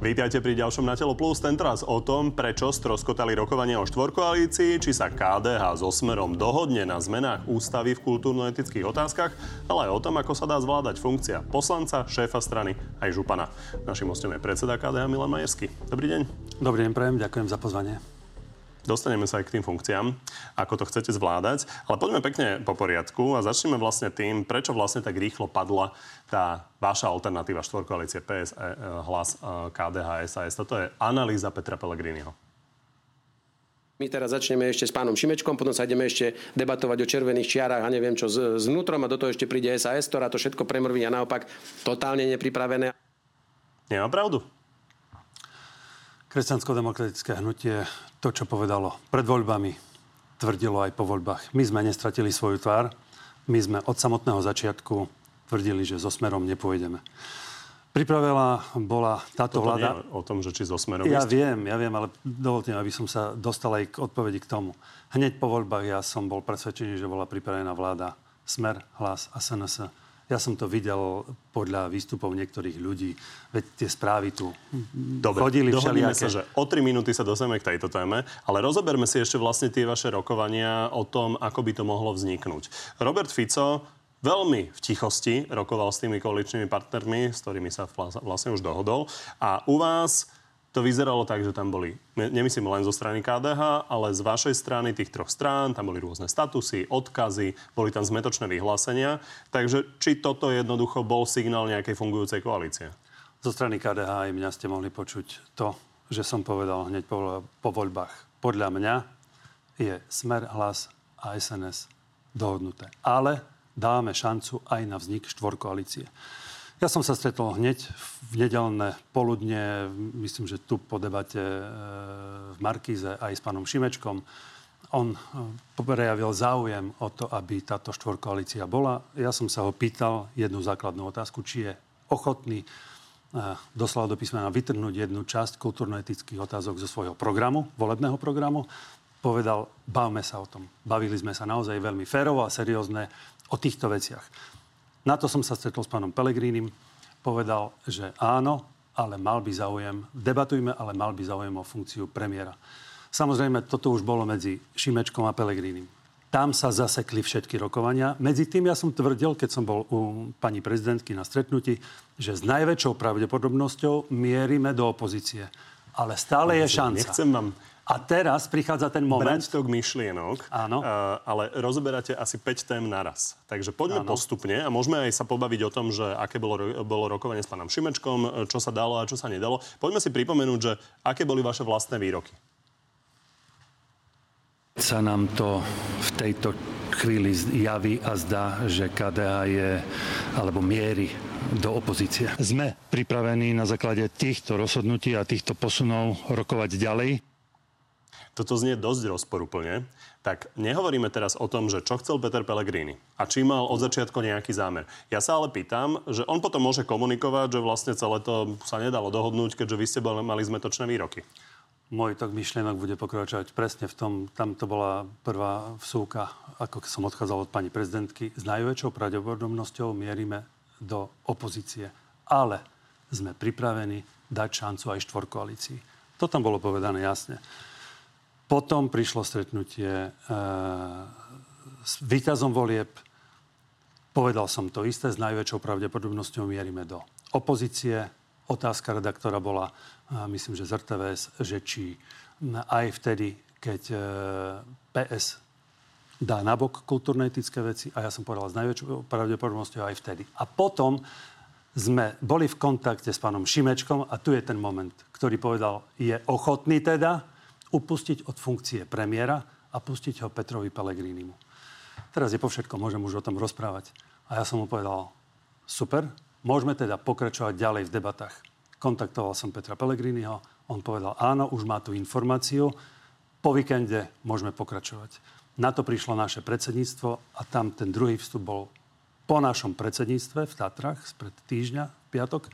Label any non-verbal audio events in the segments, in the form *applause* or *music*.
Vítajte pri ďalšom Na telo plus. Tentoraz o tom, prečo stroskotali rokovania o štvorkoalícii, či sa KDH so Smerom dohodne na zmenách ústavy v kultúrno-etických otázkach, ale aj o tom, ako sa dá zvládať funkcia poslanca, šéfa strany aj župana. Našim hostom je predseda KDH Milan Majersky. Dobrý deň. Dobrý deň, prejem, ďakujem za pozvanie. Dostaneme sa aj k tým funkciám, ako to chcete zvládať. Ale poďme pekne po poriadku a začneme vlastne tým, prečo vlastne tak rýchlo padla tá vaša alternatíva štvorkoalície PS, e, hlas e, KDH, SAS. Toto je analýza Petra Pellegriniho. My teraz začneme ešte s pánom Šimečkom, potom sa ideme ešte debatovať o červených čiarach a neviem čo s, s vnútrom a do toho ešte príde SAS, ktorá to všetko premrví a naopak totálne nepripravené. Nemá pravdu. Kresťansko-demokratické hnutie, to, čo povedalo pred voľbami, tvrdilo aj po voľbách. My sme nestratili svoju tvár. My sme od samotného začiatku tvrdili, že so smerom nepôjdeme. Pripravila bola táto Toto vláda... O tom, že či so smerom Ja ísť. viem, ja viem, ale dovolte mi, aby som sa dostal aj k odpovedi k tomu. Hneď po voľbách ja som bol presvedčený, že bola pripravená vláda Smer, Hlas a SNS. Ja som to videl podľa výstupov niektorých ľudí. Veď tie správy tu Dobre, chodili všelijaké. sa, že o 3 minúty sa dostaneme k tejto téme, ale rozoberme si ešte vlastne tie vaše rokovania o tom, ako by to mohlo vzniknúť. Robert Fico veľmi v tichosti rokoval s tými koaličnými partnermi, s ktorými sa vla- vlastne už dohodol. A u vás to vyzeralo tak, že tam boli, ne- nemyslím len zo strany KDH, ale z vašej strany, tých troch strán, tam boli rôzne statusy, odkazy, boli tam zmetočné vyhlásenia. Takže či toto jednoducho bol signál nejakej fungujúcej koalície? Zo strany KDH aj mňa ste mohli počuť to, že som povedal hneď po, po voľbách. Podľa mňa je Smer, Hlas a SNS dohodnuté. Ale dáme šancu aj na vznik štvorkoalície. Ja som sa stretol hneď v nedelné poludne, myslím, že tu po debate e, v Markíze aj s pánom Šimečkom. On e, prejavil záujem o to, aby táto štvorkoalícia bola. Ja som sa ho pýtal jednu základnú otázku, či je ochotný e, doslova do písmena vytrhnúť jednu časť kultúrno-etických otázok zo svojho programu, volebného programu. Povedal, bavme sa o tom. Bavili sme sa naozaj veľmi férovo a seriózne o týchto veciach. Na to som sa stretol s pánom Pelegrínim. Povedal, že áno, ale mal by záujem, debatujme, ale mal by záujem o funkciu premiéra. Samozrejme, toto už bolo medzi Šimečkom a Pelegrínim. Tam sa zasekli všetky rokovania. Medzi tým ja som tvrdil, keď som bol u pani prezidentky na stretnutí, že s najväčšou pravdepodobnosťou mierime do opozície. Ale stále je šanca. Nechcem vám A teraz prichádza ten moment. brať tok myšlienok, Áno. uh, ale rozoberáte asi 5 tém naraz. Takže poďme Áno. postupne a môžeme aj sa pobaviť o tom, že aké bolo, bolo rokovanie s pánom Šimečkom, čo sa dalo a čo sa nedalo. Poďme si pripomenúť, že aké boli vaše vlastné výroky. sa nám to v tejto chvíli javí a zdá, že KDH je alebo mieri do opozície. Sme pripravení na základe týchto rozhodnutí a týchto posunov rokovať ďalej. Toto znie dosť rozporuplne. Tak nehovoríme teraz o tom, že čo chcel Peter Pellegrini a či mal od začiatku nejaký zámer. Ja sa ale pýtam, že on potom môže komunikovať, že vlastne celé to sa nedalo dohodnúť, keďže vy ste mali zmetočné výroky. Môj tok myšlienok bude pokračovať presne v tom, tam to bola prvá vsúka, ako som odchádzal od pani prezidentky. S najväčšou pravdepodobnosťou mierime do opozície. Ale sme pripravení dať šancu aj štvorkoalícii. To tam bolo povedané jasne. Potom prišlo stretnutie e, s víťazom volieb. Povedal som to isté, s najväčšou pravdepodobnosťou mierime do opozície. Otázka redaktora bola, a myslím, že z RTVS, že či aj vtedy, keď e, PS dá nabok kultúrne-etické veci, a ja som povedal s najväčšou pravdepodobnosťou aj vtedy. A potom sme boli v kontakte s pánom Šimečkom a tu je ten moment, ktorý povedal, je ochotný teda upustiť od funkcie premiéra a pustiť ho Petrovi Pellegrinimu. Teraz je po všetkom, môžem už o tom rozprávať. A ja som mu povedal, super, môžeme teda pokračovať ďalej v debatách. Kontaktoval som Petra Pellegriniho, on povedal, áno, už má tú informáciu, po víkende môžeme pokračovať. Na to prišlo naše predsedníctvo a tam ten druhý vstup bol po našom predsedníctve v Tatrach spred týždňa, v piatok,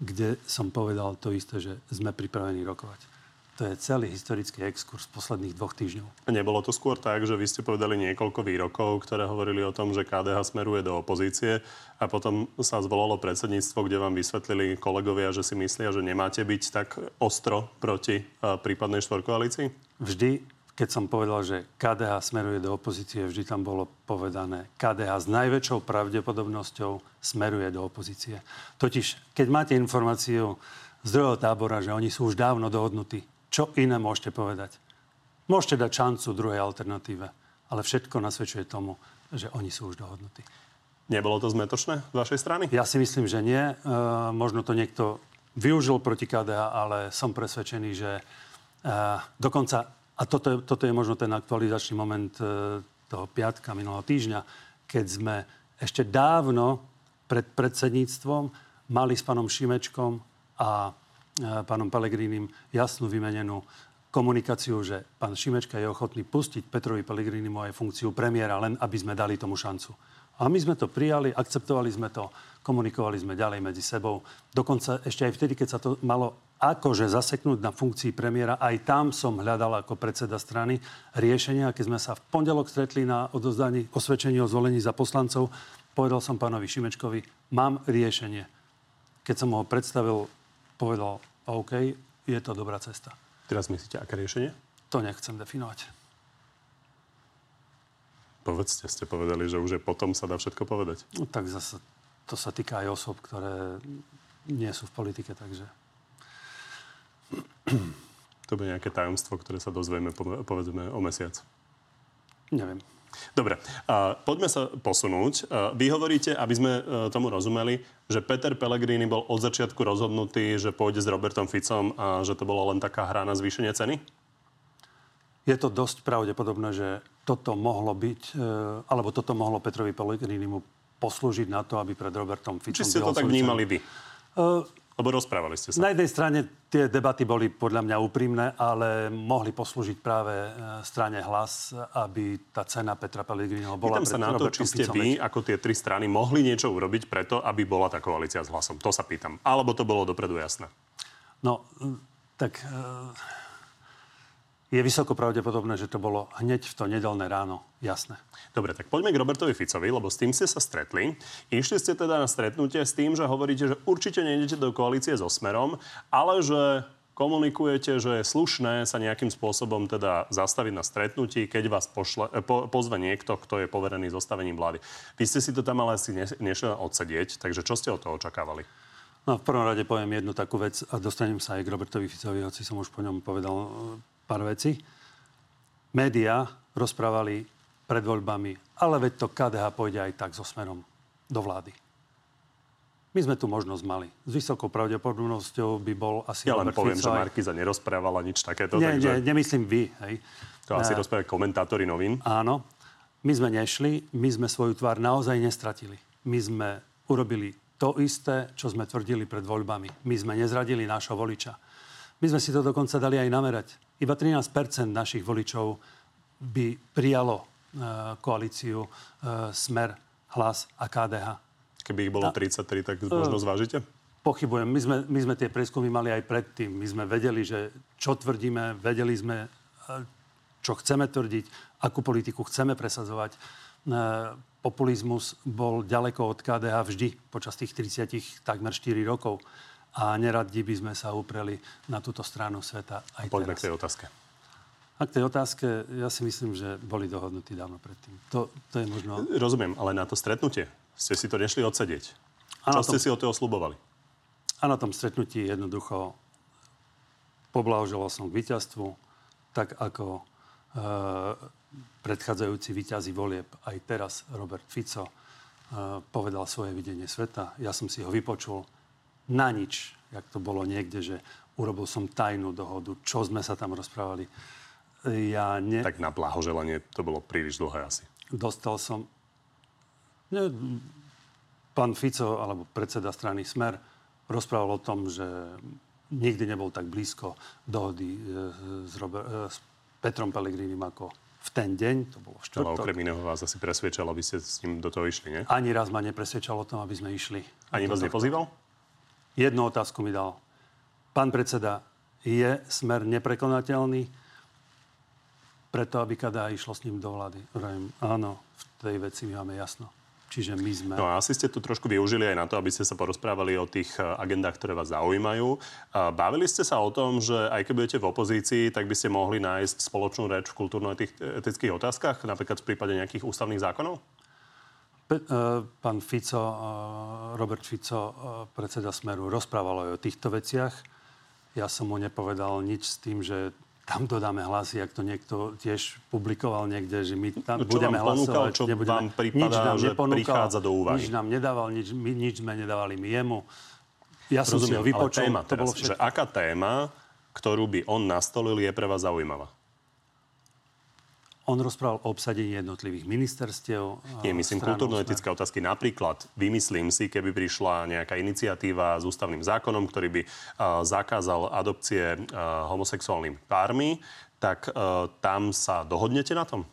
kde som povedal to isté, že sme pripravení rokovať. To je celý historický exkurs posledných dvoch týždňov. Nebolo to skôr tak, že vy ste povedali niekoľko výrokov, ktoré hovorili o tom, že KDH smeruje do opozície a potom sa zvolalo predsedníctvo, kde vám vysvetlili kolegovia, že si myslia, že nemáte byť tak ostro proti uh, prípadnej štvorkoalícii? Vždy, keď som povedal, že KDH smeruje do opozície, vždy tam bolo povedané, KDH s najväčšou pravdepodobnosťou smeruje do opozície. Totiž, keď máte informáciu z druhého tábora, že oni sú už dávno dohodnutí, čo iné môžete povedať? Môžete dať šancu druhej alternatíve, ale všetko nasvedčuje tomu, že oni sú už dohodnutí. Nebolo to zmetočné z vašej strany? Ja si myslím, že nie. E, možno to niekto využil proti KDH, ale som presvedčený, že e, dokonca, a toto je, toto je možno ten aktualizačný moment e, toho piatka minulého týždňa, keď sme ešte dávno pred predsedníctvom mali s pánom Šimečkom a pánom Pelegrínim jasnú vymenenú komunikáciu, že pán Šimečka je ochotný pustiť Petrovi Pellegrinimu aj funkciu premiéra, len aby sme dali tomu šancu. A my sme to prijali, akceptovali sme to, komunikovali sme ďalej medzi sebou. Dokonca ešte aj vtedy, keď sa to malo akože zaseknúť na funkcii premiéra, aj tam som hľadal ako predseda strany riešenia. Keď sme sa v pondelok stretli na odozdaní osvedčení o zvolení za poslancov, povedal som pánovi Šimečkovi, mám riešenie. Keď som ho predstavil povedal, OK, je to dobrá cesta. Teraz myslíte, aké riešenie? To nechcem definovať. Povedzte, ste povedali, že už je potom sa dá všetko povedať. No, tak zase to sa týka aj osob, ktoré nie sú v politike, takže... To bude nejaké tajomstvo, ktoré sa dozvieme, povedzme, o mesiac. Neviem. Dobre, uh, poďme sa posunúť. Uh, vy hovoríte, aby sme uh, tomu rozumeli, že Peter Pellegrini bol od začiatku rozhodnutý, že pôjde s Robertom Ficom a že to bola len taká hra na zvýšenie ceny? Je to dosť pravdepodobné, že toto mohlo byť, uh, alebo toto mohlo Petrovi Pellegrinimu poslúžiť na to, aby pred Robertom Ficom... Či ste to tak vnímali vy? Lebo rozprávali ste sa. Na jednej strane tie debaty boli podľa mňa úprimné, ale mohli poslúžiť práve e, strane hlas, aby tá cena Petra Pellegriniho bola... Pýtam sa na to, či ste vy, ako tie tri strany, mohli niečo urobiť preto, aby bola tá koalícia s hlasom. To sa pýtam. Alebo to bolo dopredu jasné? No, tak... Uh je vysoko pravdepodobné, že to bolo hneď v to nedelné ráno. Jasné. Dobre, tak poďme k Robertovi Ficovi, lebo s tým ste sa stretli. Išli ste teda na stretnutie s tým, že hovoríte, že určite nejdete do koalície so Smerom, ale že komunikujete, že je slušné sa nejakým spôsobom teda zastaviť na stretnutí, keď vás pošle, eh, po, pozve niekto, kto je poverený zostavením vlády. Vy ste si to tam ale asi nešli odsedieť, takže čo ste od toho očakávali? No, v prvom rade poviem jednu takú vec a dostanem sa aj k Robertovi Ficovi, hoci som už po ňom povedal pár vecí. Média rozprávali pred voľbami, ale veď to KDH pôjde aj tak so smerom do vlády. My sme tu možnosť mali. S vysokou pravdepodobnosťou by bol asi... Ja len Robert poviem, Fico že Markiza nerozprávala nič takéto. Nie, takže... nie, nemyslím vy. Hej. To asi uh, rozprávajú komentátori novín. Áno. My sme nešli, my sme svoju tvár naozaj nestratili. My sme urobili to isté, čo sme tvrdili pred voľbami. My sme nezradili nášho voliča. My sme si to dokonca dali aj namerať. Iba 13% našich voličov by prijalo e, koalíciu e, Smer, Hlas a KDH. Keby ich bolo 33, tak e, možno zvážite? Pochybujem. My sme, my sme tie preskumy mali aj predtým. My sme vedeli, že čo tvrdíme, vedeli sme, čo chceme tvrdiť, akú politiku chceme presadzovať. Populizmus bol ďaleko od KDH vždy počas tých 30 takmer 4 rokov a neradi by sme sa upreli na túto stranu sveta aj Poďme teraz. k tej otázke. A k tej otázke, ja si myslím, že boli dohodnutí dávno predtým. To, to je možno... Rozumiem, ale na to stretnutie ste si to nešli odsedieť. Čo tom... ste si o to oslubovali? A na tom stretnutí jednoducho poblahoželal som k víťazstvu, tak ako e, predchádzajúci víťazí volieb, aj teraz Robert Fico e, povedal svoje videnie sveta. Ja som si ho vypočul na nič, jak to bolo niekde, že urobil som tajnú dohodu, čo sme sa tam rozprávali. Ja ne... Tak na blahoželanie to bolo príliš dlhé asi. Dostal som... Ne, pán Fico, alebo predseda strany Smer, rozprával o tom, že nikdy nebol tak blízko dohody e, s, Robert, e, s Petrom Pellegrinim ako v ten deň, to bolo v štvrtok. Ale okrem iného vás asi presvedčal, aby ste s ním do toho išli, nie? Ani raz ma nepresvedčal o tom, aby sme išli. Ani vás nepozýval? Jednu otázku mi dal. Pán predseda, je smer neprekonateľný preto, aby KDH išlo s ním do vlády. Vrajím, áno, v tej veci my máme jasno. Čiže my sme... No a asi ste tu trošku využili aj na to, aby ste sa porozprávali o tých e, agendách, ktoré vás zaujímajú. Bavili ste sa o tom, že aj keď budete v opozícii, tak by ste mohli nájsť spoločnú reč v kultúrno-etických otázkach, napríklad v prípade nejakých ústavných zákonov? Uh, pán Fico, uh, Robert Fico, uh, predseda Smeru, rozprával aj o týchto veciach. Ja som mu nepovedal nič s tým, že tam dodáme hlasy, ak to niekto tiež publikoval niekde, že my tam čo budeme vám ponúkal, hlasovať. čo nebudeme, vám prípada, nič nám že neponúkal, prichádza do úvahy. Nič nám nedával, nič, my, nič sme nedávali my jemu. Ja som Rozumiem, si ho vypočul, téma to teraz, bolo že aká téma, ktorú by on nastolil, je pre vás zaujímavá? On rozprával o obsadení jednotlivých ministerstiev. Nie, myslím strán, kultúrno-etické otázky. Napríklad, vymyslím si, keby prišla nejaká iniciatíva s ústavným zákonom, ktorý by uh, zakázal adopcie uh, homosexuálnym pármi, tak uh, tam sa dohodnete na tom?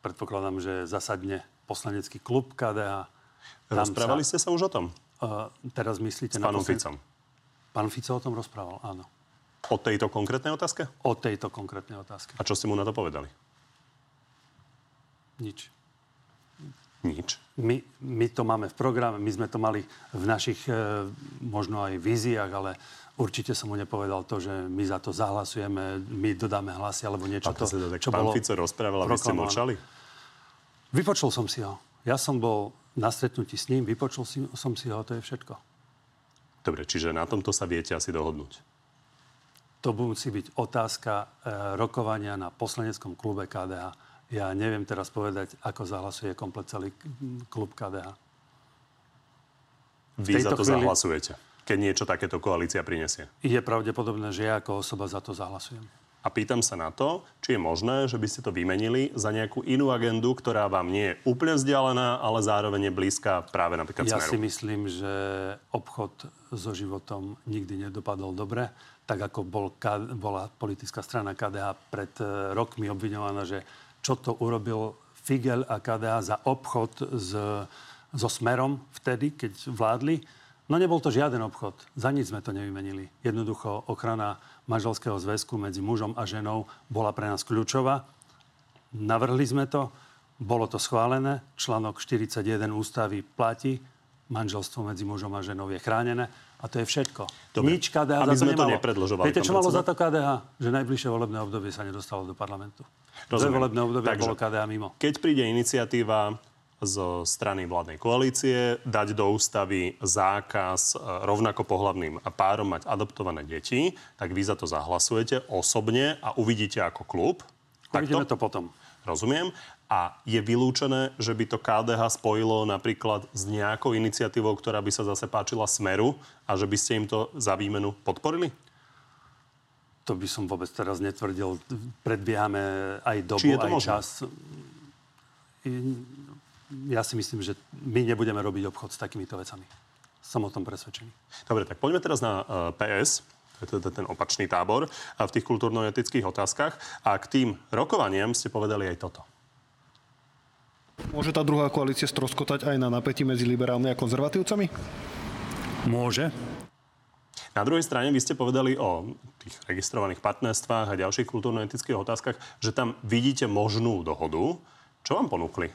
Predpokladám, že zasadne poslanecký klub KDH. Tam Rozprávali sa, ste sa už o tom? Uh, teraz S myslíte pánom posled- Ficom? Pán Fico o tom rozprával, áno. O tejto konkrétnej otázke? O tejto konkrétnej otázke. A čo ste mu na to povedali? Nič. Nič. My, my to máme v programe, my sme to mali v našich e, možno aj víziách, ale určite som mu nepovedal to, že my za to zahlasujeme, my dodáme hlasy alebo niečo. Pán predseda, tak čo pán bolo Fico rozprával a vy ste mlčali? Vypočul som si ho. Ja som bol na stretnutí s ním, vypočul si, som si ho, to je všetko. Dobre, čiže na tomto sa viete asi dohodnúť. To musí byť otázka e, rokovania na poslaneckom klube KDH. Ja neviem teraz povedať, ako zahlasuje komplet celý klub KDH. Vy za to chvíli- zahlasujete, keď niečo takéto koalícia prinesie. Je pravdepodobné, že ja ako osoba za to zahlasujem. A pýtam sa na to, či je možné, že by ste to vymenili za nejakú inú agendu, ktorá vám nie je úplne vzdialená, ale zároveň je blízka práve napríklad Ja si Smeru. myslím, že obchod so životom nikdy nedopadol dobre. Tak ako bol, bola politická strana KDH pred e, rokmi obviňovaná, že čo to urobil Figel a KDH za obchod s, so Smerom vtedy, keď vládli. No nebol to žiaden obchod. Za nič sme to nevymenili. Jednoducho ochrana manželského zväzku medzi mužom a ženou bola pre nás kľúčová. Navrhli sme to, bolo to schválené, článok 41 ústavy platí, manželstvo medzi mužom a ženou je chránené a to je všetko. Dobre. Nič KDH Aby za to sme to nemalo. nepredlžovali, Viete, čo malo za to KDH? Že najbližšie volebné obdobie sa nedostalo do parlamentu. Dve volebné obdobie Takže- bolo KDH mimo. Keď príde iniciatíva zo strany vládnej koalície dať do ústavy zákaz e, rovnako pohľavným párom mať adoptované deti, tak vy za to zahlasujete osobne a uvidíte ako klub. Uvidíme to potom. Rozumiem. A je vylúčené, že by to KDH spojilo napríklad s nejakou iniciatívou, ktorá by sa zase páčila Smeru a že by ste im to za výmenu podporili? To by som vôbec teraz netvrdil. Predbiehame aj dobu, Či je to aj možné? čas. Ja si myslím, že my nebudeme robiť obchod s takýmito vecami. Som o tom presvedčený. Dobre, tak poďme teraz na uh, PS, to je teda ten opačný tábor, a v tých kultúrno-etických otázkach. A k tým rokovaniam ste povedali aj toto. Môže tá druhá koalícia stroskotať aj na napätí medzi liberálmi a konzervatívcami? Môže. Na druhej strane vy ste povedali o tých registrovaných partnerstvách a ďalších kultúrno-etických otázkach, že tam vidíte možnú dohodu. Čo vám ponúkli?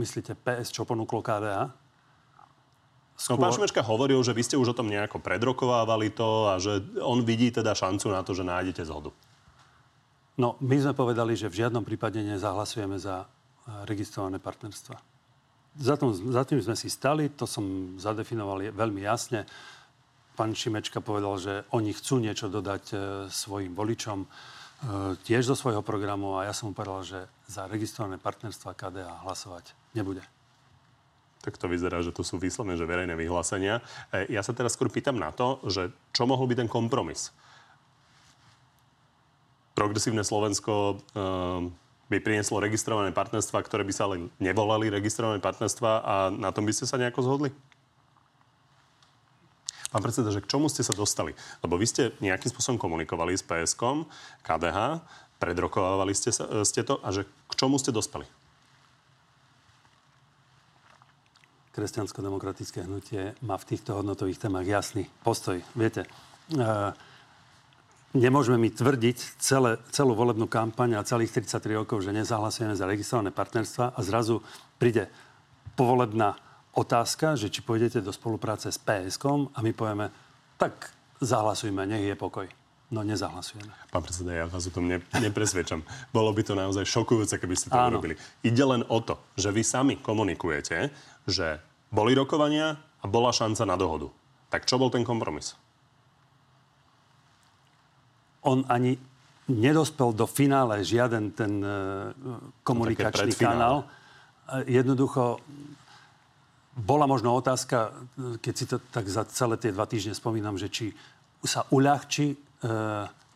Myslíte PS, čo ponúklo KDH? No, pán Šimečka hovoril, že vy ste už o tom nejako predrokovávali to a že on vidí teda šancu na to, že nájdete zhodu. No, my sme povedali, že v žiadnom prípade nezahlasujeme za e, registrované partnerstva. Za, tom, za tým sme si stali, to som zadefinoval veľmi jasne. Pán Šimečka povedal, že oni chcú niečo dodať e, svojim voličom, e, tiež zo svojho programu a ja som mu povedal, že za registrované partnerstva KDA hlasovať nebude. Tak to vyzerá, že to sú výslovne, že verejné vyhlásenia. E, Ja sa teraz skôr pýtam na to, že čo mohol byť ten kompromis? Progresívne Slovensko by prinieslo registrované partnerstva, ktoré by sa ale nevolali registrované partnerstva a na tom by ste sa nejako zhodli? Pán predseda, že k čomu ste sa dostali? Lebo vy ste nejakým spôsobom komunikovali s PSK, KDH, predrokovávali ste, sa, e, ste to a že k čomu ste dospeli? Kresťansko-demokratické hnutie má v týchto hodnotových témach jasný postoj. Viete, nemôžeme mi tvrdiť celé, celú volebnú kampaň a celých 33 rokov, že nezahlasujeme za registrované partnerstva a zrazu príde povolebná otázka, že či pôjdete do spolupráce s PSK a my povieme, tak zahlasujme, nech je pokoj. No nezahlasujeme. Pán predseda, ja vás o tom ne, nepresvedčam. Bolo by to naozaj šokujúce, keby ste to Áno. urobili. Ide len o to, že vy sami komunikujete, že boli rokovania a bola šanca na dohodu. Tak čo bol ten kompromis? On ani nedospel do finále žiaden ten uh, komunikačný kanál. Jednoducho bola možno otázka, keď si to tak za celé tie dva týždne spomínam, že či sa uľahčí E,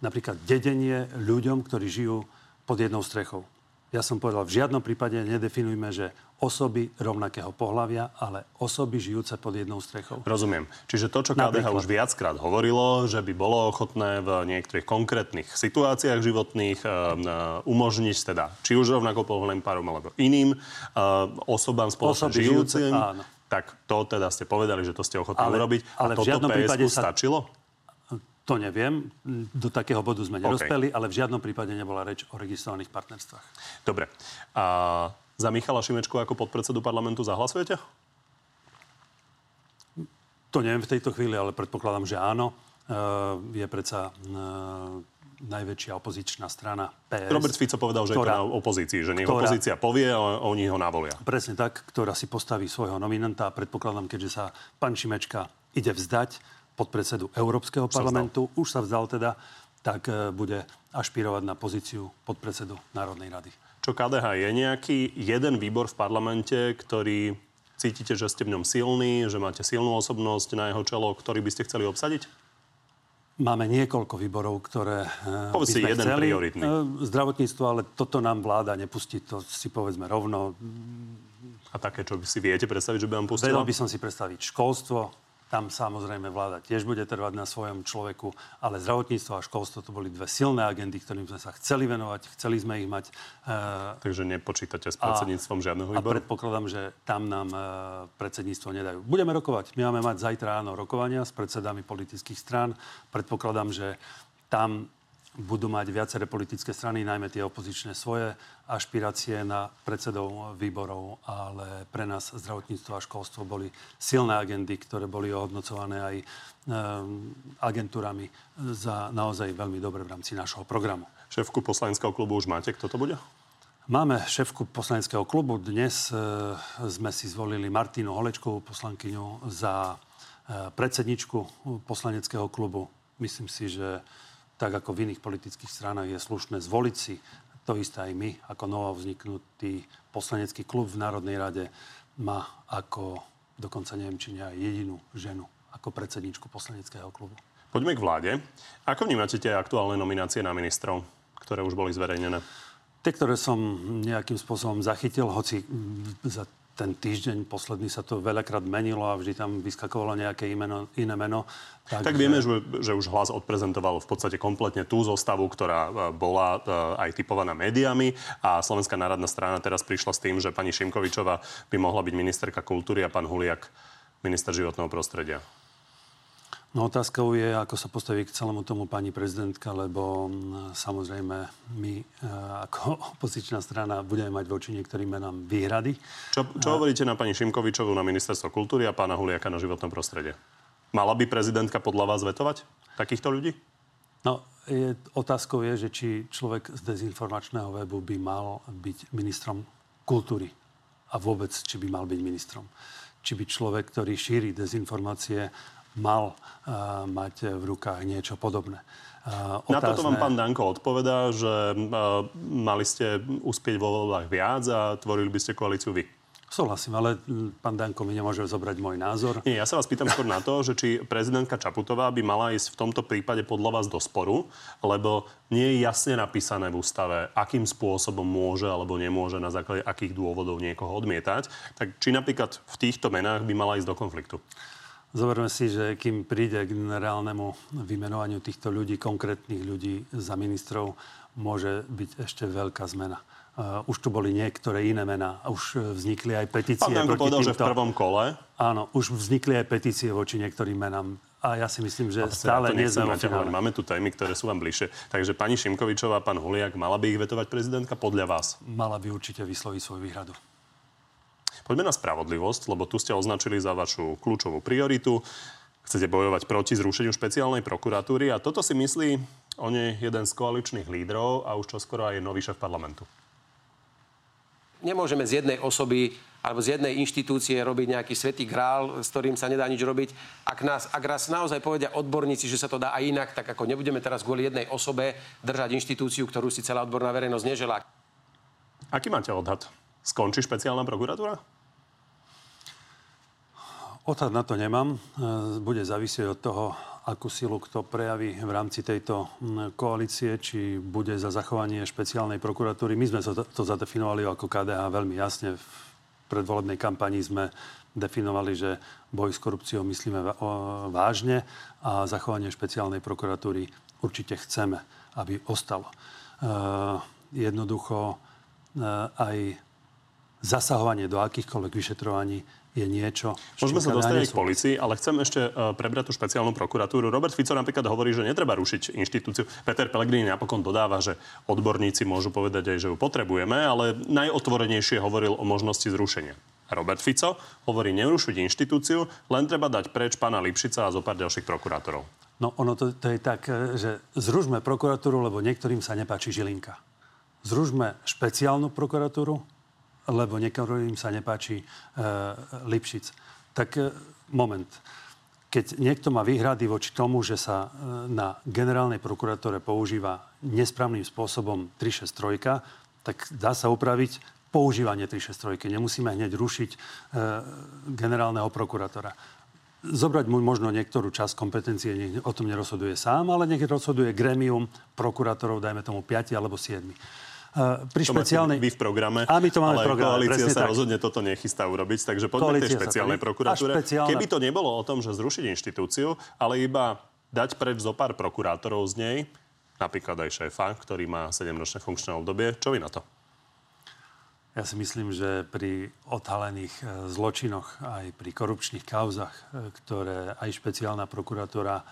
napríklad dedenie ľuďom, ktorí žijú pod jednou strechou. Ja som povedal, v žiadnom prípade nedefinujme, že osoby rovnakého pohľavia, ale osoby žijúce pod jednou strechou. Rozumiem. Čiže to, čo KDH Napríklad. už viackrát hovorilo, že by bolo ochotné v niektorých konkrétnych situáciách životných uh, umožniť teda či už rovnako pohľavným párom alebo iným uh, osobám spoločne žijúcim, žijúce, tak to teda ste povedali, že to ste ochotní ale, urobiť. Ale A toto v žiadnom prípade sa... stačilo? To neviem. Do takého bodu sme nedospeli, okay. ale v žiadnom prípade nebola reč o registrovaných partnerstvách. Dobre. A za Michala Šimečku ako podpredsedu parlamentu zahlasujete? To neviem v tejto chvíli, ale predpokladám, že áno. E, je predsa e, najväčšia opozičná strana PS. Robert Fico povedal, že ktorá, je to na opozícii, že nech ktorá, opozícia povie a oni ho navolia. Presne tak, ktorá si postaví svojho nominanta a predpokladám, keďže sa pán Šimečka ide vzdať, podpredsedu Európskeho parlamentu, už sa vzdal teda, tak e, bude ašpirovať na pozíciu podpredsedu Národnej rady. Čo KDH je nejaký jeden výbor v parlamente, ktorý cítite, že ste v ňom silný, že máte silnú osobnosť na jeho čelo, ktorý by ste chceli obsadiť? Máme niekoľko výborov, ktoré e, Povedz by sme jeden chceli. prioritný. E, zdravotníctvo, ale toto nám vláda nepustí, to si povedzme rovno. A také, čo si viete predstaviť, že by vám pustila? Vedel by som si predstaviť školstvo, tam samozrejme vláda tiež bude trvať na svojom človeku, ale zdravotníctvo a školstvo to boli dve silné agendy, ktorým sme sa chceli venovať, chceli sme ich mať. Uh, Takže nepočítate s predsedníctvom a, žiadneho výboru? A predpokladám, že tam nám uh, predsedníctvo nedajú. Budeme rokovať. My máme mať zajtra ráno rokovania s predsedami politických strán. Predpokladám, že tam budú mať viaceré politické strany, najmä tie opozičné svoje ašpirácie na predsedov výborov, ale pre nás zdravotníctvo a školstvo boli silné agendy, ktoré boli ohodnocované aj e, agentúrami za naozaj veľmi dobre v rámci našho programu. Šéfku poslaneckého klubu už máte, kto to bude? Máme šéfku poslaneckého klubu. Dnes e, sme si zvolili Martinu Holečkovú, poslankyňu, za e, predsedničku poslaneckého klubu. Myslím si, že tak ako v iných politických stranách je slušné zvoliť si to isté aj my, ako novo vzniknutý poslanecký klub v Národnej rade má ako, dokonca neviem, či nie aj jedinú ženu ako predsedničku poslaneckého klubu. Poďme k vláde. Ako vnímate tie aktuálne nominácie na ministrov, ktoré už boli zverejnené? Tie, ktoré som nejakým spôsobom zachytil, hoci za ten týždeň posledný sa to veľakrát menilo a vždy tam vyskakovalo nejaké imeno, iné meno. Tak, tak vieme, že... že už hlas odprezentoval v podstate kompletne tú zostavu, ktorá e, bola e, aj typovaná médiami a Slovenská národná strana teraz prišla s tým, že pani Šimkovičová by mohla byť ministerka kultúry a pán Huliak minister životného prostredia. No otázkou je, ako sa postaví k celému tomu pani prezidentka, lebo samozrejme my e, ako *laughs* opozičná strana budeme mať voči niektorým menám výhrady. Čo, čo hovoríte na pani Šimkovičovú na ministerstvo kultúry a pána Huliaka na životnom prostredie? Mala by prezidentka podľa vás vetovať takýchto ľudí? No, je, otázkou je, že či človek z dezinformačného webu by mal byť ministrom kultúry a vôbec, či by mal byť ministrom. Či by človek, ktorý šíri dezinformácie mal uh, mať v rukách niečo podobné. Uh, otázne... Na toto vám pán Danko odpovedá, že uh, mali ste uspieť vo voľbách viac a tvorili by ste koalíciu vy. Súhlasím, ale pán Danko mi nemôže zobrať môj názor. Nie, ja sa vás pýtam skôr na to, že či prezidentka Čaputová by mala ísť v tomto prípade podľa vás do sporu, lebo nie je jasne napísané v ústave, akým spôsobom môže alebo nemôže na základe akých dôvodov niekoho odmietať. Tak či napríklad v týchto menách by mala ísť do konfliktu? Zoberme si, že kým príde k reálnemu vymenovaniu týchto ľudí, konkrétnych ľudí za ministrov, môže byť ešte veľká zmena. Uh, už tu boli niektoré iné mená. Už vznikli aj petície Pán Danko povedal, týmto... že v prvom kole. Áno, už vznikli aj petície voči niektorým menám. a ja si myslím, že Ale stále nie sme. Máme tu témy, ktoré sú vám bližšie. Takže pani Šimkovičová, pán Huliak, mala by ich vetovať prezidentka podľa vás? Mala by určite vysloviť svoju výhradu. Poďme na spravodlivosť, lebo tu ste označili za vašu kľúčovú prioritu. Chcete bojovať proti zrušeniu špeciálnej prokuratúry a toto si myslí o nej jeden z koaličných lídrov a už čoskoro aj nový šéf parlamentu. Nemôžeme z jednej osoby alebo z jednej inštitúcie robiť nejaký svetý grál, s ktorým sa nedá nič robiť. Ak nás, ak raz naozaj povedia odborníci, že sa to dá aj inak, tak ako nebudeme teraz kvôli jednej osobe držať inštitúciu, ktorú si celá odborná verejnosť neželá. Aký máte odhad? Skončí špeciálna prokuratúra? Odhad na to nemám. E, Bude závisieť od toho, akú silu kto prejaví v rámci tejto koalície, či bude za zachovanie špeciálnej prokuratúry. My sme to, zadefinovali ako KDH veľmi jasne. V predvolebnej kampani sme definovali, že boj s korupciou myslíme vážne a zachovanie špeciálnej prokuratúry určite chceme, aby ostalo. E, jednoducho e, aj zasahovanie do akýchkoľvek vyšetrovaní je niečo, Môžeme sa dostať k policii, ale chcem ešte uh, prebrať tú špeciálnu prokuratúru. Robert Fico napríklad hovorí, že netreba rušiť inštitúciu. Peter Pellegrini napokon dodáva, že odborníci môžu povedať aj, že ju potrebujeme, ale najotvorenejšie hovoril o možnosti zrušenia. Robert Fico hovorí nerušiť inštitúciu, len treba dať preč pána Lipšica a zo pár ďalších prokurátorov. No ono to, to je tak, e, že zružme prokuratúru, lebo niektorým sa nepáči Žilinka. Zružme špeciálnu prokuratúru, lebo niektorým sa nepáči e, Lipšic. Tak e, moment. Keď niekto má výhrady voči tomu, že sa e, na generálnej prokuratúre používa nesprávnym spôsobom 363, tak dá sa upraviť používanie 363. Nemusíme hneď rušiť e, generálneho prokurátora zobrať mu možno niektorú časť kompetencie, nech o tom nerozhoduje sám, ale nech rozhoduje gremium prokurátorov, dajme tomu 5 alebo 7. Pri To špeciálnej... vy v programe, A my to máme ale v programe, koalícia sa tak. rozhodne toto nechystá urobiť, takže poďme tej Koalícia sa špeciálnej to- prokuratúre. špeciálna- Keby to nebolo o tom, že zrušiť inštitúciu, ale iba dať preč zo pár prokurátorov z nej, napríklad aj šéfa, ktorý má 7-ročné funkčné obdobie, čo vy na to? Ja si myslím, že pri odhalených e, zločinoch, aj pri korupčných kauzach, e, ktoré aj špeciálna prokuratúra e,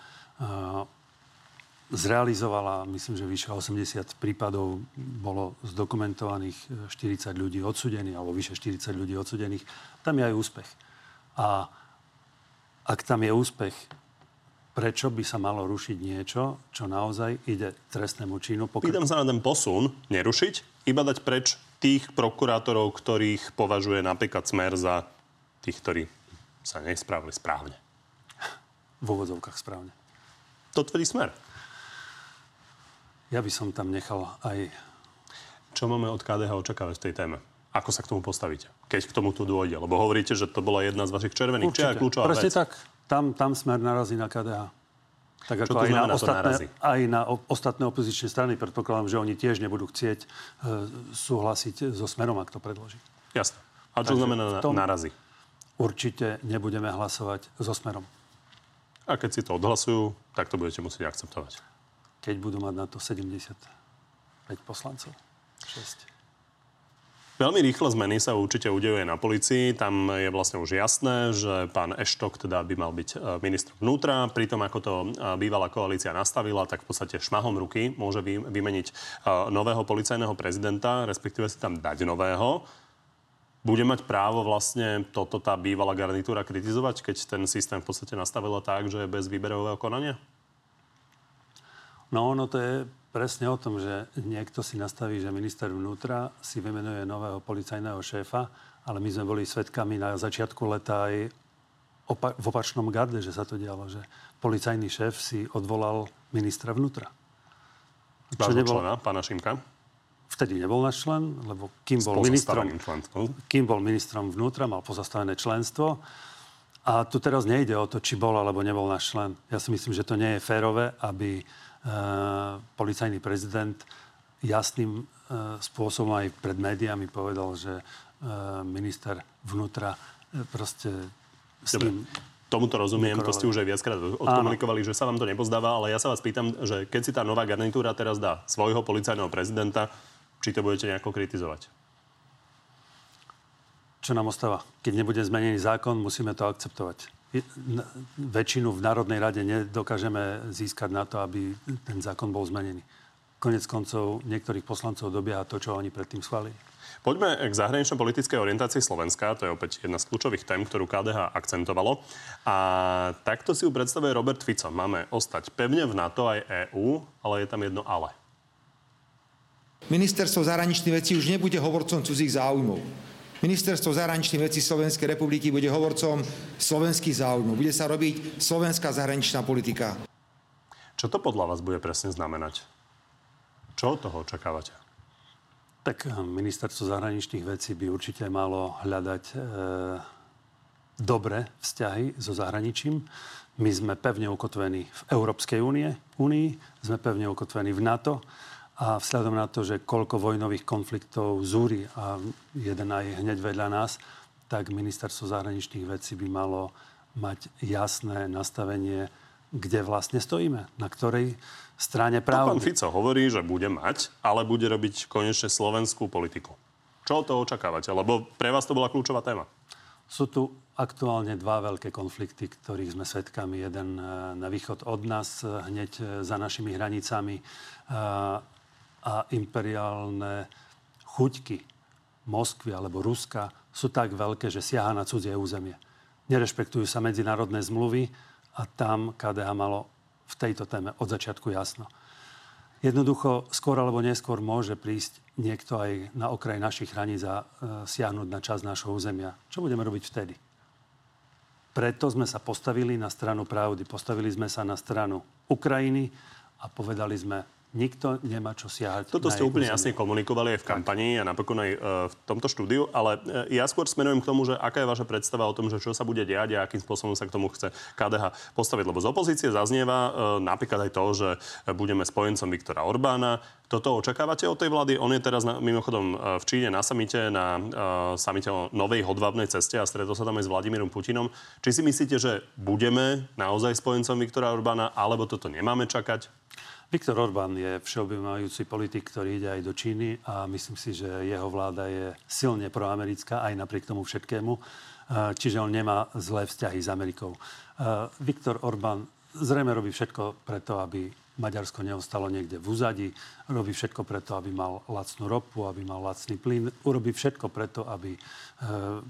zrealizovala, myslím, že vyše 80 prípadov bolo zdokumentovaných, e, 40 ľudí odsudených, alebo vyše 40 ľudí odsudených, tam je aj úspech. A ak tam je úspech, prečo by sa malo rušiť niečo, čo naozaj ide trestnému činu? Pokr- Pýtam sa na ten posun, nerušiť, iba dať preč tých prokurátorov, ktorých považuje napríklad Smer za tých, ktorí sa nesprávali správne. v úvodzovkách správne. To tvrdí Smer. Ja by som tam nechal aj... Čo máme od KDH očakávať v tej téme? Ako sa k tomu postavíte, keď k tomu tu dôjde? Lebo hovoríte, že to bola jedna z vašich červených čiar, kľúčová Presne vec. tak. Tam, tam smer narazí na KDH. Tak ako aj na, ostatné, aj na ostatné opozičné strany. Predpokladám, že oni tiež nebudú chcieť e, súhlasiť so smerom, ak to predloží. Jasné. A čo Takže znamená tom- narazí? Určite nebudeme hlasovať so smerom. A keď si to odhlasujú, tak to budete musieť akceptovať. Keď budú mať na to 75 poslancov. 6. Veľmi rýchle zmeny sa určite udejú na policii. Tam je vlastne už jasné, že pán Eštok teda by mal byť e, ministr vnútra. Pritom, ako to e, bývalá koalícia nastavila, tak v podstate šmahom ruky môže vy- vymeniť e, nového policajného prezidenta, respektíve si tam dať nového. Bude mať právo vlastne toto tá bývalá garnitúra kritizovať, keď ten systém v podstate nastavila tak, že je bez výberového konania? No ono to je presne o tom, že niekto si nastaví, že minister vnútra si vymenuje nového policajného šéfa, ale my sme boli svetkami na začiatku leta aj opa- v opačnom garde, že sa to dialo, že policajný šéf si odvolal ministra vnútra. Čo nebolo, člena, pána Šimka? vtedy nebol náš člen, lebo kým bol, ministrom, členstvom. kým bol ministrom vnútra, mal pozastavené členstvo. A tu teraz nejde o to, či bol alebo nebol náš člen. Ja si myslím, že to nie je férové, aby policajný prezident jasným e, spôsobom aj pred médiami povedal, že e, minister vnútra proste s ním... Tomuto rozumiem, to ste už aj viackrát odkomunikovali, že sa vám to nepozdáva, ale ja sa vás pýtam, že keď si tá nová garnitúra teraz dá svojho policajného prezidenta, či to budete nejako kritizovať? Čo nám ostáva? Keď nebude zmenený zákon, musíme to akceptovať. Väčšinu v Národnej rade nedokážeme získať na to, aby ten zákon bol zmenený. Konec koncov niektorých poslancov dobieha to, čo oni predtým schválili. Poďme k zahranično-politickej orientácii Slovenska. To je opäť jedna z kľúčových tém, ktorú KDH akcentovalo. A takto si ju predstavuje Robert Fico. Máme ostať pevne v NATO aj EÚ, ale je tam jedno ale. Ministerstvo zahraničných vecí už nebude hovorcom cudzích záujmov. Ministerstvo zahraničných vecí Slovenskej republiky bude hovorcom slovenských záujmov. Bude sa robiť slovenská zahraničná politika. Čo to podľa vás bude presne znamenať? Čo od toho očakávate? Tak eh, ministerstvo zahraničných vecí by určite malo hľadať e, dobré vzťahy so zahraničím. My sme pevne ukotvení v Európskej únie, únii, sme pevne ukotvení v NATO a vzhľadom na to, že koľko vojnových konfliktov zúri a jeden aj hneď vedľa nás, tak ministerstvo zahraničných vecí by malo mať jasné nastavenie, kde vlastne stojíme, na ktorej strane To pán pravdy. Fico hovorí, že bude mať, ale bude robiť konečne slovenskú politiku. Čo toho očakávate? Lebo pre vás to bola kľúčová téma. Sú tu aktuálne dva veľké konflikty, ktorých sme svedkami. Jeden e, na východ od nás, e, hneď e, za našimi hranicami a, imperiálne chuťky Moskvy alebo Ruska sú tak veľké, že siaha na cudzie územie. Nerešpektujú sa medzinárodné zmluvy a tam KDH malo v tejto téme od začiatku jasno. Jednoducho, skôr alebo neskôr môže prísť niekto aj na okraj našich hraníc a e, siahnuť na čas nášho územia. Čo budeme robiť vtedy? Preto sme sa postavili na stranu pravdy. Postavili sme sa na stranu Ukrajiny a povedali sme, nikto nemá čo siahať Toto ste úplne územie. jasne komunikovali aj v kampanii a napokon aj e, v tomto štúdiu, ale e, ja skôr smerujem k tomu, že aká je vaša predstava o tom, že čo sa bude diať a akým spôsobom sa k tomu chce KDH postaviť. Lebo z opozície zaznieva e, napríklad aj to, že budeme spojencom Viktora Orbána. Toto očakávate od tej vlády? On je teraz na, mimochodom v Číne na samite, na uh, samite o novej hodvábnej ceste a stretol sa tam aj s Vladimírom Putinom. Či si myslíte, že budeme naozaj spojencom Viktora Orbána, alebo toto nemáme čakať? Viktor Orbán je všeobjímajúci politik, ktorý ide aj do Číny a myslím si, že jeho vláda je silne proamerická aj napriek tomu všetkému. Eh, Čiže on nemá zlé vzťahy s Amerikou. Eh, Viktor Orbán zrejme robí všetko preto, aby Maďarsko neostalo niekde v úzadi. Robí všetko preto, aby mal lacnú ropu, aby mal lacný plyn. Urobí všetko preto, aby eh,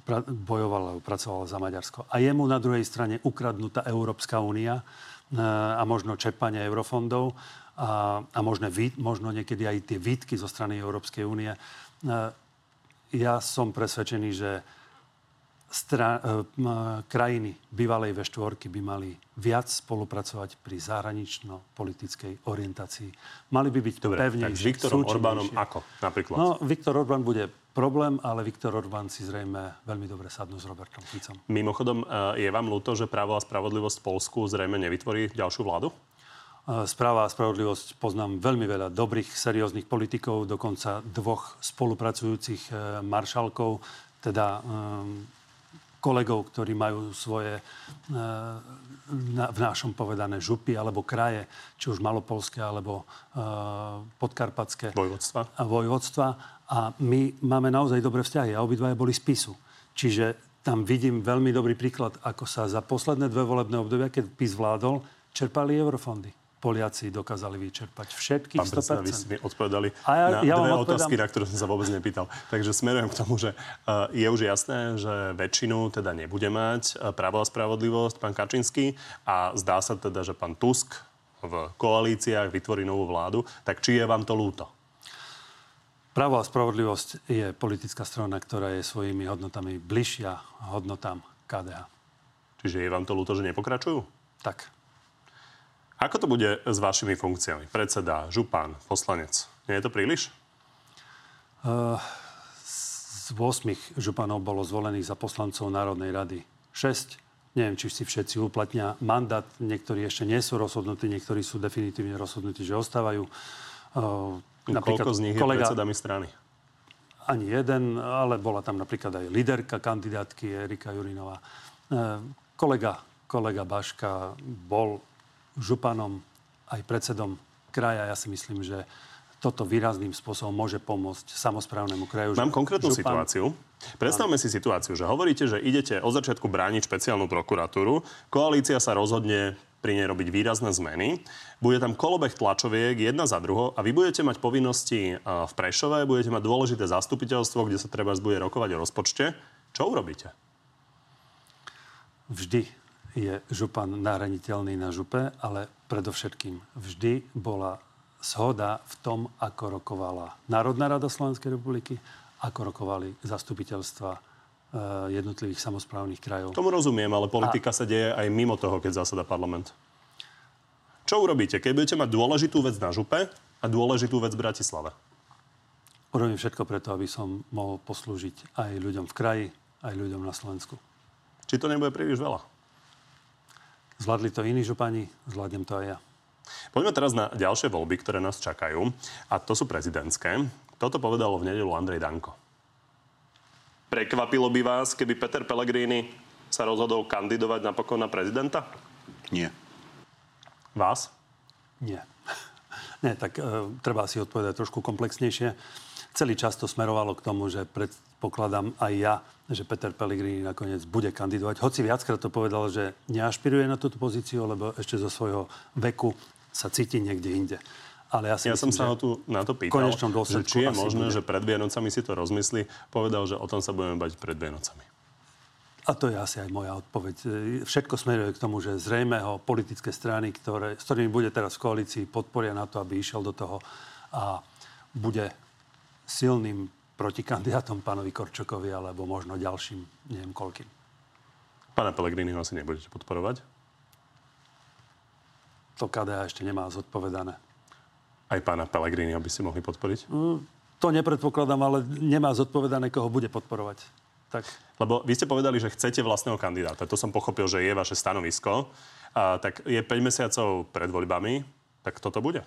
pra- bojoval alebo pracoval za Maďarsko. A jemu na druhej strane ukradnutá Európska únia a možno čerpanie eurofondov a, a možno, vý, možno niekedy aj tie výtky zo strany Európskej únie. E, Ja som presvedčený, že stra, e, m, krajiny bývalej V4 by mali viac spolupracovať pri zahranično-politickej orientácii. Mali by byť Dobre, tak s pevnejšie, Viktorom. Orbánom ako napríklad? No, Viktor Orbán bude problém, ale Viktor Orbán si zrejme veľmi dobre sadnú s Robertom Ficom. Mimochodom, e, je vám ľúto, že právo a spravodlivosť v Polsku zrejme nevytvorí ďalšiu vládu? Správa a spravodlivosť poznám veľmi veľa dobrých, serióznych politikov, dokonca dvoch spolupracujúcich e, maršalkov, teda e, kolegov, ktorí majú svoje, e, na, v našom povedané, župy alebo kraje, či už malopolské alebo e, podkarpatské Vojvodstva? a vojvodstva. A my máme naozaj dobré vzťahy a obidvaja boli z PISu. Čiže tam vidím veľmi dobrý príklad, ako sa za posledné dve volebné obdobia, keď PIS vládol, čerpali eurofondy. Poliaci dokázali vyčerpať všetkých Pán predseda, vy 100%. ste mi odpovedali A ja- na ja dve odpovedám- otázky, na ktoré som sa vôbec nepýtal. Takže smerujem k tomu, že uh, je už jasné, že väčšinu teda nebude mať uh, právo a spravodlivosť pán Kačinský a zdá sa teda, že pán Tusk v koalíciách vytvorí novú vládu. Tak či je vám to lúto? Právo a spravodlivosť je politická strana, ktorá je svojimi hodnotami bližšia hodnotám KDH. Čiže je vám to lúto, že nepokračujú? Tak. Ako to bude s vašimi funkciami? Predseda, župan, poslanec. Nie je to príliš? Z 8 županov bolo zvolených za poslancov Národnej rady 6. Neviem, či si všetci uplatnia mandát. Niektorí ešte nie sú rozhodnutí, niektorí sú definitívne rozhodnutí, že ostávajú. Uh, Koľko z nich je predsedami strany? Ani jeden, ale bola tam napríklad aj líderka kandidátky Erika Jurinová. E, Kolega, kolega Baška bol županom aj predsedom kraja. Ja si myslím, že toto výrazným spôsobom môže pomôcť samozprávnemu kraju. Mám konkrétnu Župan- situáciu. Predstavme si situáciu, že hovoríte, že idete od začiatku brániť špeciálnu prokuratúru, koalícia sa rozhodne pri nej robiť výrazné zmeny. Bude tam kolobeh tlačoviek jedna za druhou a vy budete mať povinnosti a, v Prešove, budete mať dôležité zastupiteľstvo, kde sa treba bude rokovať o rozpočte. Čo urobíte? Vždy je župan nahraniteľný na župe, ale predovšetkým vždy bola zhoda v tom, ako rokovala Národná rada Slovenskej republiky, ako rokovali zastupiteľstva e, jednotlivých samozprávnych krajov. Tomu rozumiem, ale politika sa deje aj mimo toho, keď zasada parlament. Čo urobíte, keď budete mať dôležitú vec na župe a dôležitú vec v Bratislave? Urobím všetko preto, aby som mohol poslúžiť aj ľuďom v kraji, aj ľuďom na Slovensku. Či to nebude príliš veľa? Zvládli to iní župani, zvládnem to aj ja. Poďme teraz na ďalšie voľby, ktoré nás čakajú. A to sú prezidentské. Toto povedalo v nedelu Andrej Danko. Prekvapilo by vás, keby Peter Pellegrini sa rozhodol kandidovať napokon na prezidenta? Nie. Vás? Nie. *laughs* Nie, tak e, treba si odpovedať trošku komplexnejšie. Celý čas to smerovalo k tomu, že predpokladám aj ja, že Peter Pellegrini nakoniec bude kandidovať. Hoci viackrát to povedal, že neašpiruje na túto pozíciu, lebo ešte zo svojho veku sa cíti niekde inde. Ale ja si Ja myslím, som sa ho tu na to pýtal, že či je možné, bude. že pred Vianocami si to rozmyslí. Povedal, že o tom sa budeme bať pred Vianocami. A to je asi aj moja odpoveď. Všetko smeruje k tomu, že zrejme ho politické strany, ktoré, s ktorými bude teraz v koalícii, podporia na to, aby išiel do toho a bude silným protikandidátom pánovi Korčokovi alebo možno ďalším, neviem koľkým. Pána Pellegriniho asi nebudete podporovať? To KDH ešte nemá zodpovedané. Aj pána Pellegriniho by si mohli podporiť? To nepredpokladám, ale nemá zodpovedané, koho bude podporovať. Tak Lebo vy ste povedali, že chcete vlastného kandidáta. To som pochopil, že je vaše stanovisko. A, tak je 5 mesiacov pred voľbami. Tak toto bude.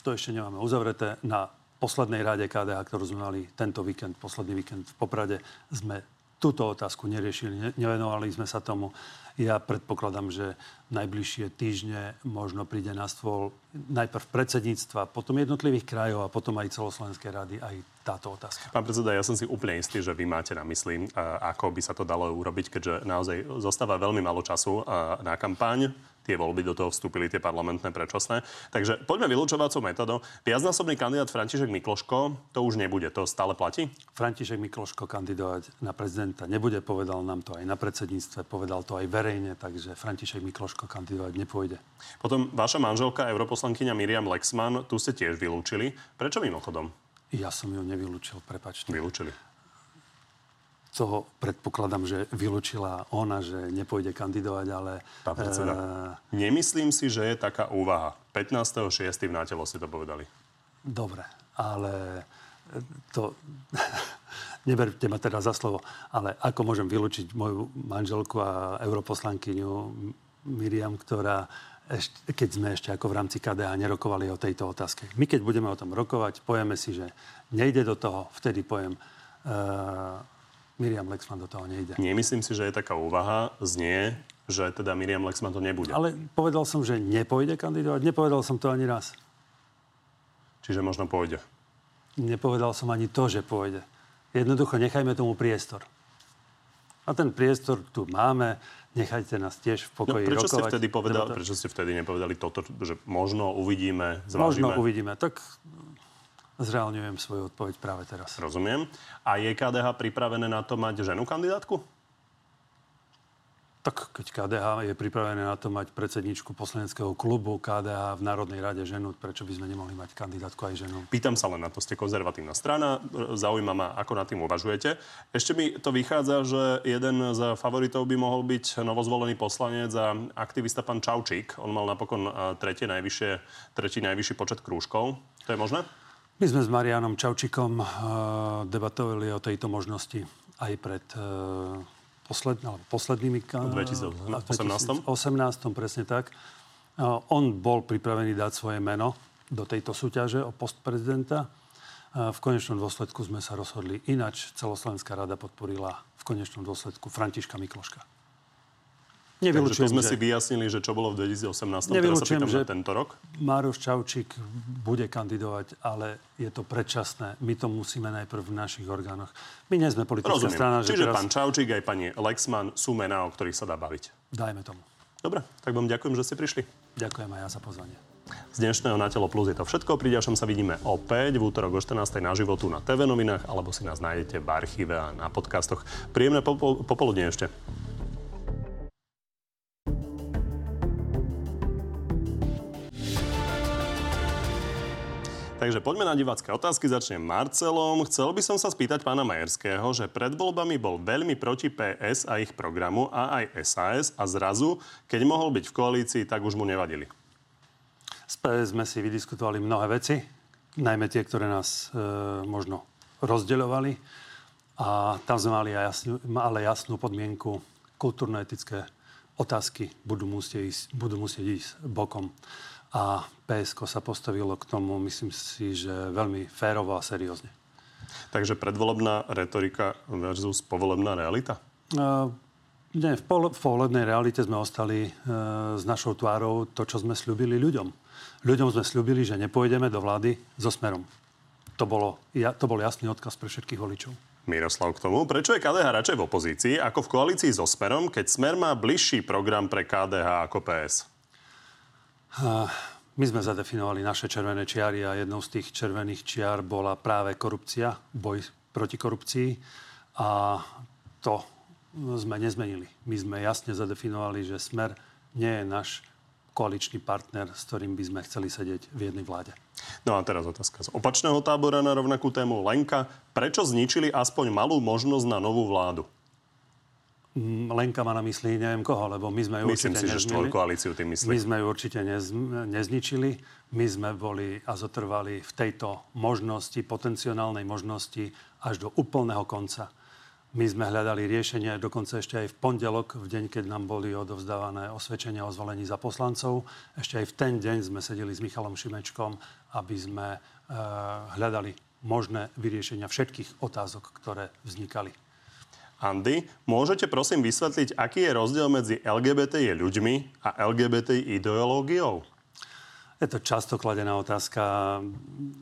to ešte nemáme uzavreté. Na poslednej rade KDH, ktorú sme mali tento víkend, posledný víkend v Poprade, sme túto otázku neriešili, ne- nevenovali sme sa tomu. Ja predpokladám, že najbližšie týždne možno príde na stôl najprv predsedníctva, potom jednotlivých krajov a potom aj celoslovenskej rady aj táto otázka. Pán predseda, ja som si úplne istý, že vy máte na mysli, ako by sa to dalo urobiť, keďže naozaj zostáva veľmi málo času na kampaň. Tie voľby do toho vstúpili, tie parlamentné predčasné. Takže poďme vylúčovacou metodou. Viacnásobný kandidát František Mikloško, to už nebude, to stále platí? František Mikloško kandidovať na prezidenta nebude, povedal nám to aj na predsedníctve, povedal to aj verejne, takže František Mikloško kandidovať nepôjde. Potom vaša manželka, europoslankyňa Miriam Lexman, tu ste tiež vylúčili. Prečo mimochodom Ja som ju nevylúčil, prepačte. vylúčili? Toho predpokladám, že vylúčila ona, že nepôjde kandidovať, ale... Pán predseda, nemyslím si, že je taká úvaha. 15.6. v Nátelo ste to povedali. Dobre, ale to... *laughs* Neberte ma teda za slovo, ale ako môžem vylúčiť moju manželku a europoslankyňu Miriam, ktorá ešte, keď sme ešte ako v rámci KDH nerokovali o tejto otázke. My keď budeme o tom rokovať, povieme si, že nejde do toho, vtedy poviem, uh, Miriam Lexman do toho nejde. Nemyslím si, že je taká úvaha. Znie, že teda Miriam Lexman to nebude. Ale povedal som, že nepôjde kandidovať. Nepovedal som to ani raz. Čiže možno pôjde. Nepovedal som ani to, že pôjde. Jednoducho nechajme tomu priestor. A ten priestor tu máme. Nechajte nás tiež v No, pokoji prečo ste rokovať. vtedy povedali, Debata- prečo ste vtedy nepovedali toto, že možno uvidíme, Možno zvážime? uvidíme. Tak zreálňujem svoju odpoveď práve teraz. Rozumiem. A je KDH pripravené na to mať ženu kandidátku? Tak keď KDH je pripravené na to mať predsedničku poslaneckého klubu KDH v Národnej rade ženu, prečo by sme nemohli mať kandidátku aj ženu? Pýtam sa len na to, ste konzervatívna strana, zaujíma ma, ako nad tým uvažujete. Ešte mi to vychádza, že jeden z favoritov by mohol byť novozvolený poslanec a aktivista pán Čaučík. On mal napokon eh, tretie najvyššie, tretí najvyšší počet krúžkov. To je možné? My sme s Marianom Čaučikom uh, debatovali o tejto možnosti aj pred uh, posled, poslednými... V 2018? 2018, presne tak. Uh, on bol pripravený dať svoje meno do tejto súťaže o post prezidenta. V konečnom dôsledku sme sa rozhodli ináč. Celoslovenská rada podporila v konečnom dôsledku Františka Mikloška. Takže to sme že- si vyjasnili, že čo bolo v 2018. Teraz sa Nevylučujem, pýtam že na tento rok. Mároš Čaučík bude kandidovať, ale je to predčasné. My to musíme najprv v našich orgánoch. My nie sme politická Rozumiem. strana, že Čiže teraz... pán Čaučík aj pani Lexman sú mená, o ktorých sa dá baviť. Dajme tomu. Dobre, tak vám ďakujem, že ste prišli. Ďakujem aj ja za pozvanie. Z dnešného Na telo plus je to všetko. Pri ďalšom sa vidíme opäť v útorok o 14. na životu na TV novinách, alebo si nás nájdete v archíve a na podcastoch. Príjemné popol- popoludne ešte. Takže poďme na divácké otázky. Začnem Marcelom. Chcel by som sa spýtať pána Majerského, že pred voľbami bol veľmi proti PS a ich programu a aj SAS a zrazu, keď mohol byť v koalícii, tak už mu nevadili. Z PS sme si vydiskutovali mnohé veci, najmä tie, ktoré nás e, možno rozdeľovali. A tam sme mali aj jasnú, ale jasnú podmienku. Kultúrno-etické otázky budú musieť ísť, budú musieť ísť bokom. A PSK sa postavilo k tomu, myslím si, že veľmi férovo a seriózne. Takže predvolebná retorika versus povolebná realita? Uh, nie, v, pol, v povolebnej realite sme ostali uh, s našou tvárou to, čo sme slúbili ľuďom. Ľuďom sme slúbili, že nepôjdeme do vlády so smerom. To, bolo, ja, to bol jasný odkaz pre všetkých voličov. Miroslav k tomu, prečo je KDH radšej v opozícii ako v koalícii so Smerom, keď Smer má bližší program pre KDH ako PS? My sme zadefinovali naše červené čiary a jednou z tých červených čiar bola práve korupcia, boj proti korupcii a to sme nezmenili. My sme jasne zadefinovali, že Smer nie je náš koaličný partner, s ktorým by sme chceli sedieť v jednej vláde. No a teraz otázka z opačného tábora na rovnakú tému. Lenka, prečo zničili aspoň malú možnosť na novú vládu? Lenka má na mysli neviem koho, lebo my sme ju Myslím určite si, že nezmili. štvorkoalíciu tým myslí. My sme ju určite nez, nezničili. My sme boli a zotrvali v tejto možnosti, potenciálnej možnosti až do úplného konca. My sme hľadali riešenie dokonca ešte aj v pondelok, v deň, keď nám boli odovzdávané osvedčenia o zvolení za poslancov. Ešte aj v ten deň sme sedeli s Michalom Šimečkom, aby sme e, hľadali možné vyriešenia všetkých otázok, ktoré vznikali. Andy, môžete prosím vysvetliť, aký je rozdiel medzi LGBTI ľuďmi a LGBTI ideológiou? Je to často kladená otázka.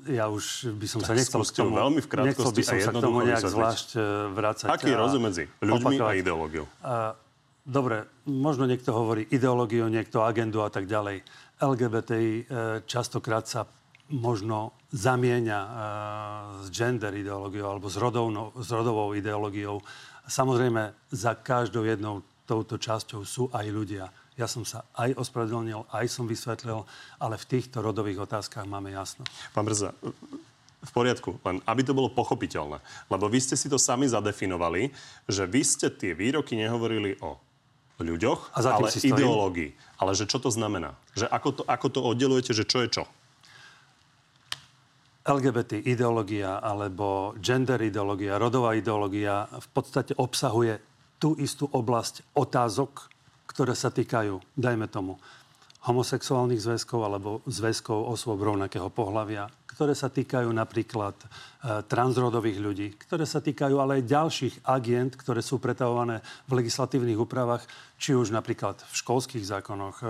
Ja už by som sa Tak nechcel k tomu, veľmi v krátkosti by som a sa k tomu nejak vysvetliť. zvlášť e, vrácať. Aký je a rozdiel medzi ľuďmi a opakovať. ideológiou? A, dobre, možno niekto hovorí ideológiu, niekto agendu a tak ďalej. LGBTI e, častokrát sa možno zamieňa e, s gender ideológiou alebo s, rodovnou, s rodovou ideológiou. Samozrejme, za každou jednou touto časťou sú aj ľudia. Ja som sa aj ospravedlnil, aj som vysvetlil, ale v týchto rodových otázkach máme jasno. Pán Brza, v poriadku, len aby to bolo pochopiteľné. Lebo vy ste si to sami zadefinovali, že vy ste tie výroky nehovorili o ľuďoch, A ale ideológii. Ale že čo to znamená? Že ako to, ako to oddelujete, že čo je čo? LGBT ideológia alebo gender ideológia, rodová ideológia v podstate obsahuje tú istú oblasť otázok, ktoré sa týkajú, dajme tomu, homosexuálnych zväzkov alebo zväzkov osôb rovnakého pohľavia, ktoré sa týkajú napríklad e, transrodových ľudí, ktoré sa týkajú ale aj ďalších agent, ktoré sú pretavované v legislatívnych úpravách, či už napríklad v školských zákonoch, e,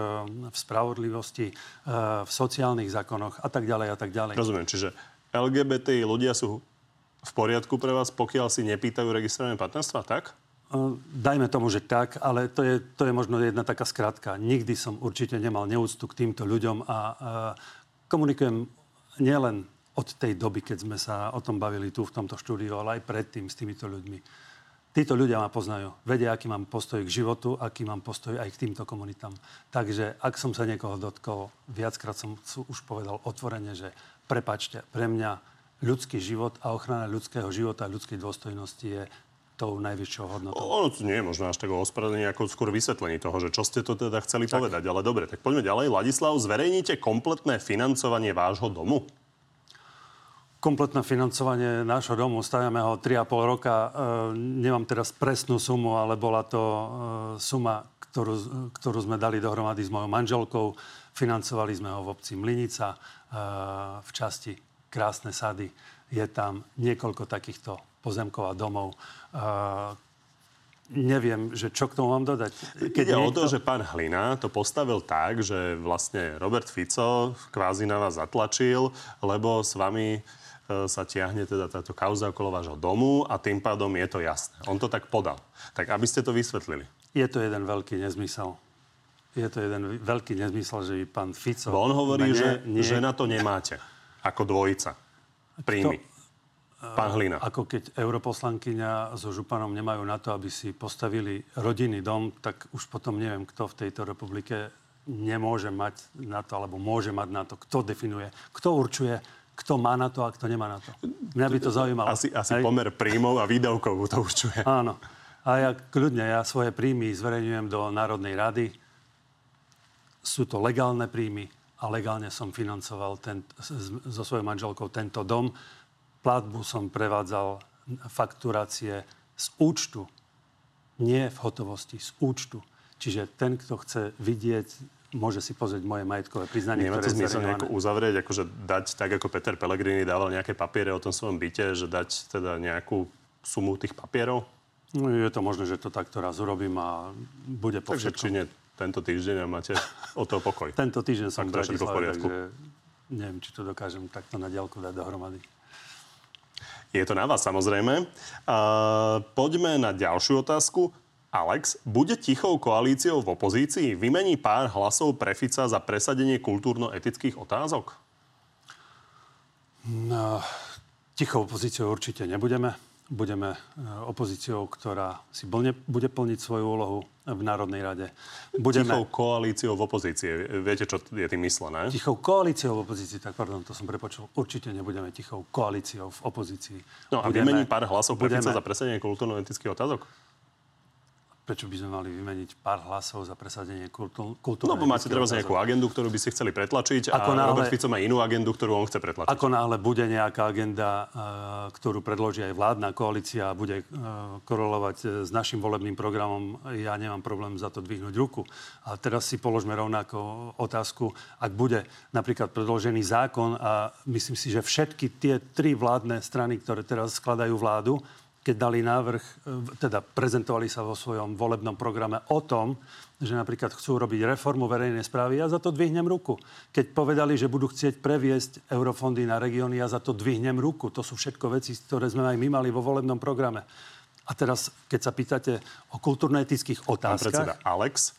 v spravodlivosti, e, v sociálnych zákonoch a tak ďalej a tak ďalej. Rozumiem, čiže LGBTI ľudia sú v poriadku pre vás, pokiaľ si nepýtajú registrované partnerstva, tak? Uh, Dajme tomu, že tak, ale to je, to je možno jedna taká skratka. Nikdy som určite nemal neúctu k týmto ľuďom a uh, komunikujem nielen od tej doby, keď sme sa o tom bavili tu v tomto štúdiu, ale aj predtým s týmito ľuďmi. Títo ľudia ma poznajú. Vedia, aký mám postoj k životu, aký mám postoj aj k týmto komunitám. Takže ak som sa niekoho dotkol, viackrát som už povedal otvorene, že prepačte, pre mňa ľudský život a ochrana ľudského života a ľudskej dôstojnosti je tou najvyššou hodnotou. Ono nie je možno až tak o ospravedlenie, ako skôr vysvetlení toho, že čo ste to teda chceli tak. povedať. Ale dobre, tak poďme ďalej. Ladislav, zverejníte kompletné financovanie vášho domu? Kompletné financovanie nášho domu, stavíme ho 3,5 roka. E, nemám teraz presnú sumu, ale bola to e, suma, ktorú, ktorú sme dali dohromady s mojou manželkou. Financovali sme ho v obci Mlinica, e, v časti Krásne sady. Je tam niekoľko takýchto pozemkov a domov. Neviem, že čo k tomu mám dodať. Keď Ide niekto... o to, že pán Hlina to postavil tak, že vlastne Robert Fico kvázi na vás zatlačil, lebo s vami e, sa tiahne teda táto kauza okolo vášho domu a tým pádom je to jasné. On to tak podal. Tak aby ste to vysvetlili. Je to jeden veľký nezmysel. Je to jeden veľký nezmysel, že by pán Fico... Bo on hovorí, nie, že, nie... že na to nemáte. Ako dvojica. Príjmy. To Pán Hlina. Ako keď europoslankyňa so Županom nemajú na to, aby si postavili rodinný dom, tak už potom neviem, kto v tejto republike nemôže mať na to, alebo môže mať na to, kto definuje, kto určuje, kto má na to a kto nemá na to. Mňa by to zaujímalo. Asi, asi pomer príjmov a výdavkov to určuje. Áno. A ja kľudne, ja svoje príjmy zverejňujem do Národnej rady. Sú to legálne príjmy a legálne som financoval ten, so svojou manželkou tento dom platbu som prevádzal fakturácie z účtu, nie v hotovosti, z účtu. Čiže ten, kto chce vidieť, môže si pozrieť moje majetkové priznanie, Nemá to zmysel nejako uzavrieť, akože dať tak, ako Peter Pellegrini dával nejaké papiere o tom svojom byte, že dať teda nejakú sumu tých papierov? No, je to možné, že to takto raz urobím a bude po Takže či nie tento týždeň a máte o to pokoj. tento týždeň som v Bratislave, takže neviem, či to dokážem takto na diálku dať dohromady. Je to na vás samozrejme. Uh, poďme na ďalšiu otázku. Alex, bude tichou koalíciou v opozícii? Vymení pár hlasov pre Fica za presadenie kultúrno-etických otázok? No, tichou opozíciou určite nebudeme budeme e, opozíciou, ktorá si plne, bude plniť svoju úlohu v Národnej rade. Budeme... Tichou koalíciou v opozícii. Viete, čo je tým myslené? Tichou koalíciou v opozícii, tak pardon, to som prepočul. Určite nebudeme tichou koalíciou v opozícii. No a budeme, vymení pár hlasov budeme... za presadenie kultúrno-etických otázok? Prečo by sme mali vymeniť pár hlasov za presadenie kultúrnej No, bo máte treba nejakú agendu, ktorú by ste chceli pretlačiť ako a náhle, Robert Fico má inú agendu, ktorú on chce pretlačiť. Ako náhle bude nejaká agenda, e, ktorú predloží aj vládna koalícia a bude e, korelovať e, s našim volebným programom, ja nemám problém za to dvihnúť ruku. A teraz si položme rovnako otázku, ak bude napríklad predložený zákon a myslím si, že všetky tie tri vládne strany, ktoré teraz skladajú vládu, keď dali návrh, e, teda prezentovali sa vo svojom volebnom programe o tom, že napríklad chcú robiť reformu verejnej správy, ja za to dvihnem ruku. Keď povedali, že budú chcieť previesť eurofondy na regióny, ja za to dvihnem ruku. To sú všetko veci, ktoré sme aj my mali vo volebnom programe. A teraz, keď sa pýtate o kultúrno-etických otázkach... Pán predseda Alex,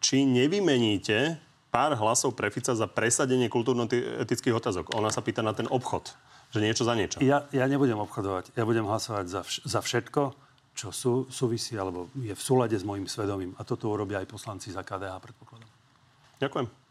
či nevymeníte pár hlasov pre Fica za presadenie kultúrno-etických otázok? Ona sa pýta na ten obchod. Že niečo za niečo. Ja, ja nebudem obchodovať. Ja budem hlasovať za, vš- za všetko, čo sú, súvisí alebo je v súlade s môjim svedomím. A toto urobia aj poslanci za KDH, predpokladám. Ďakujem.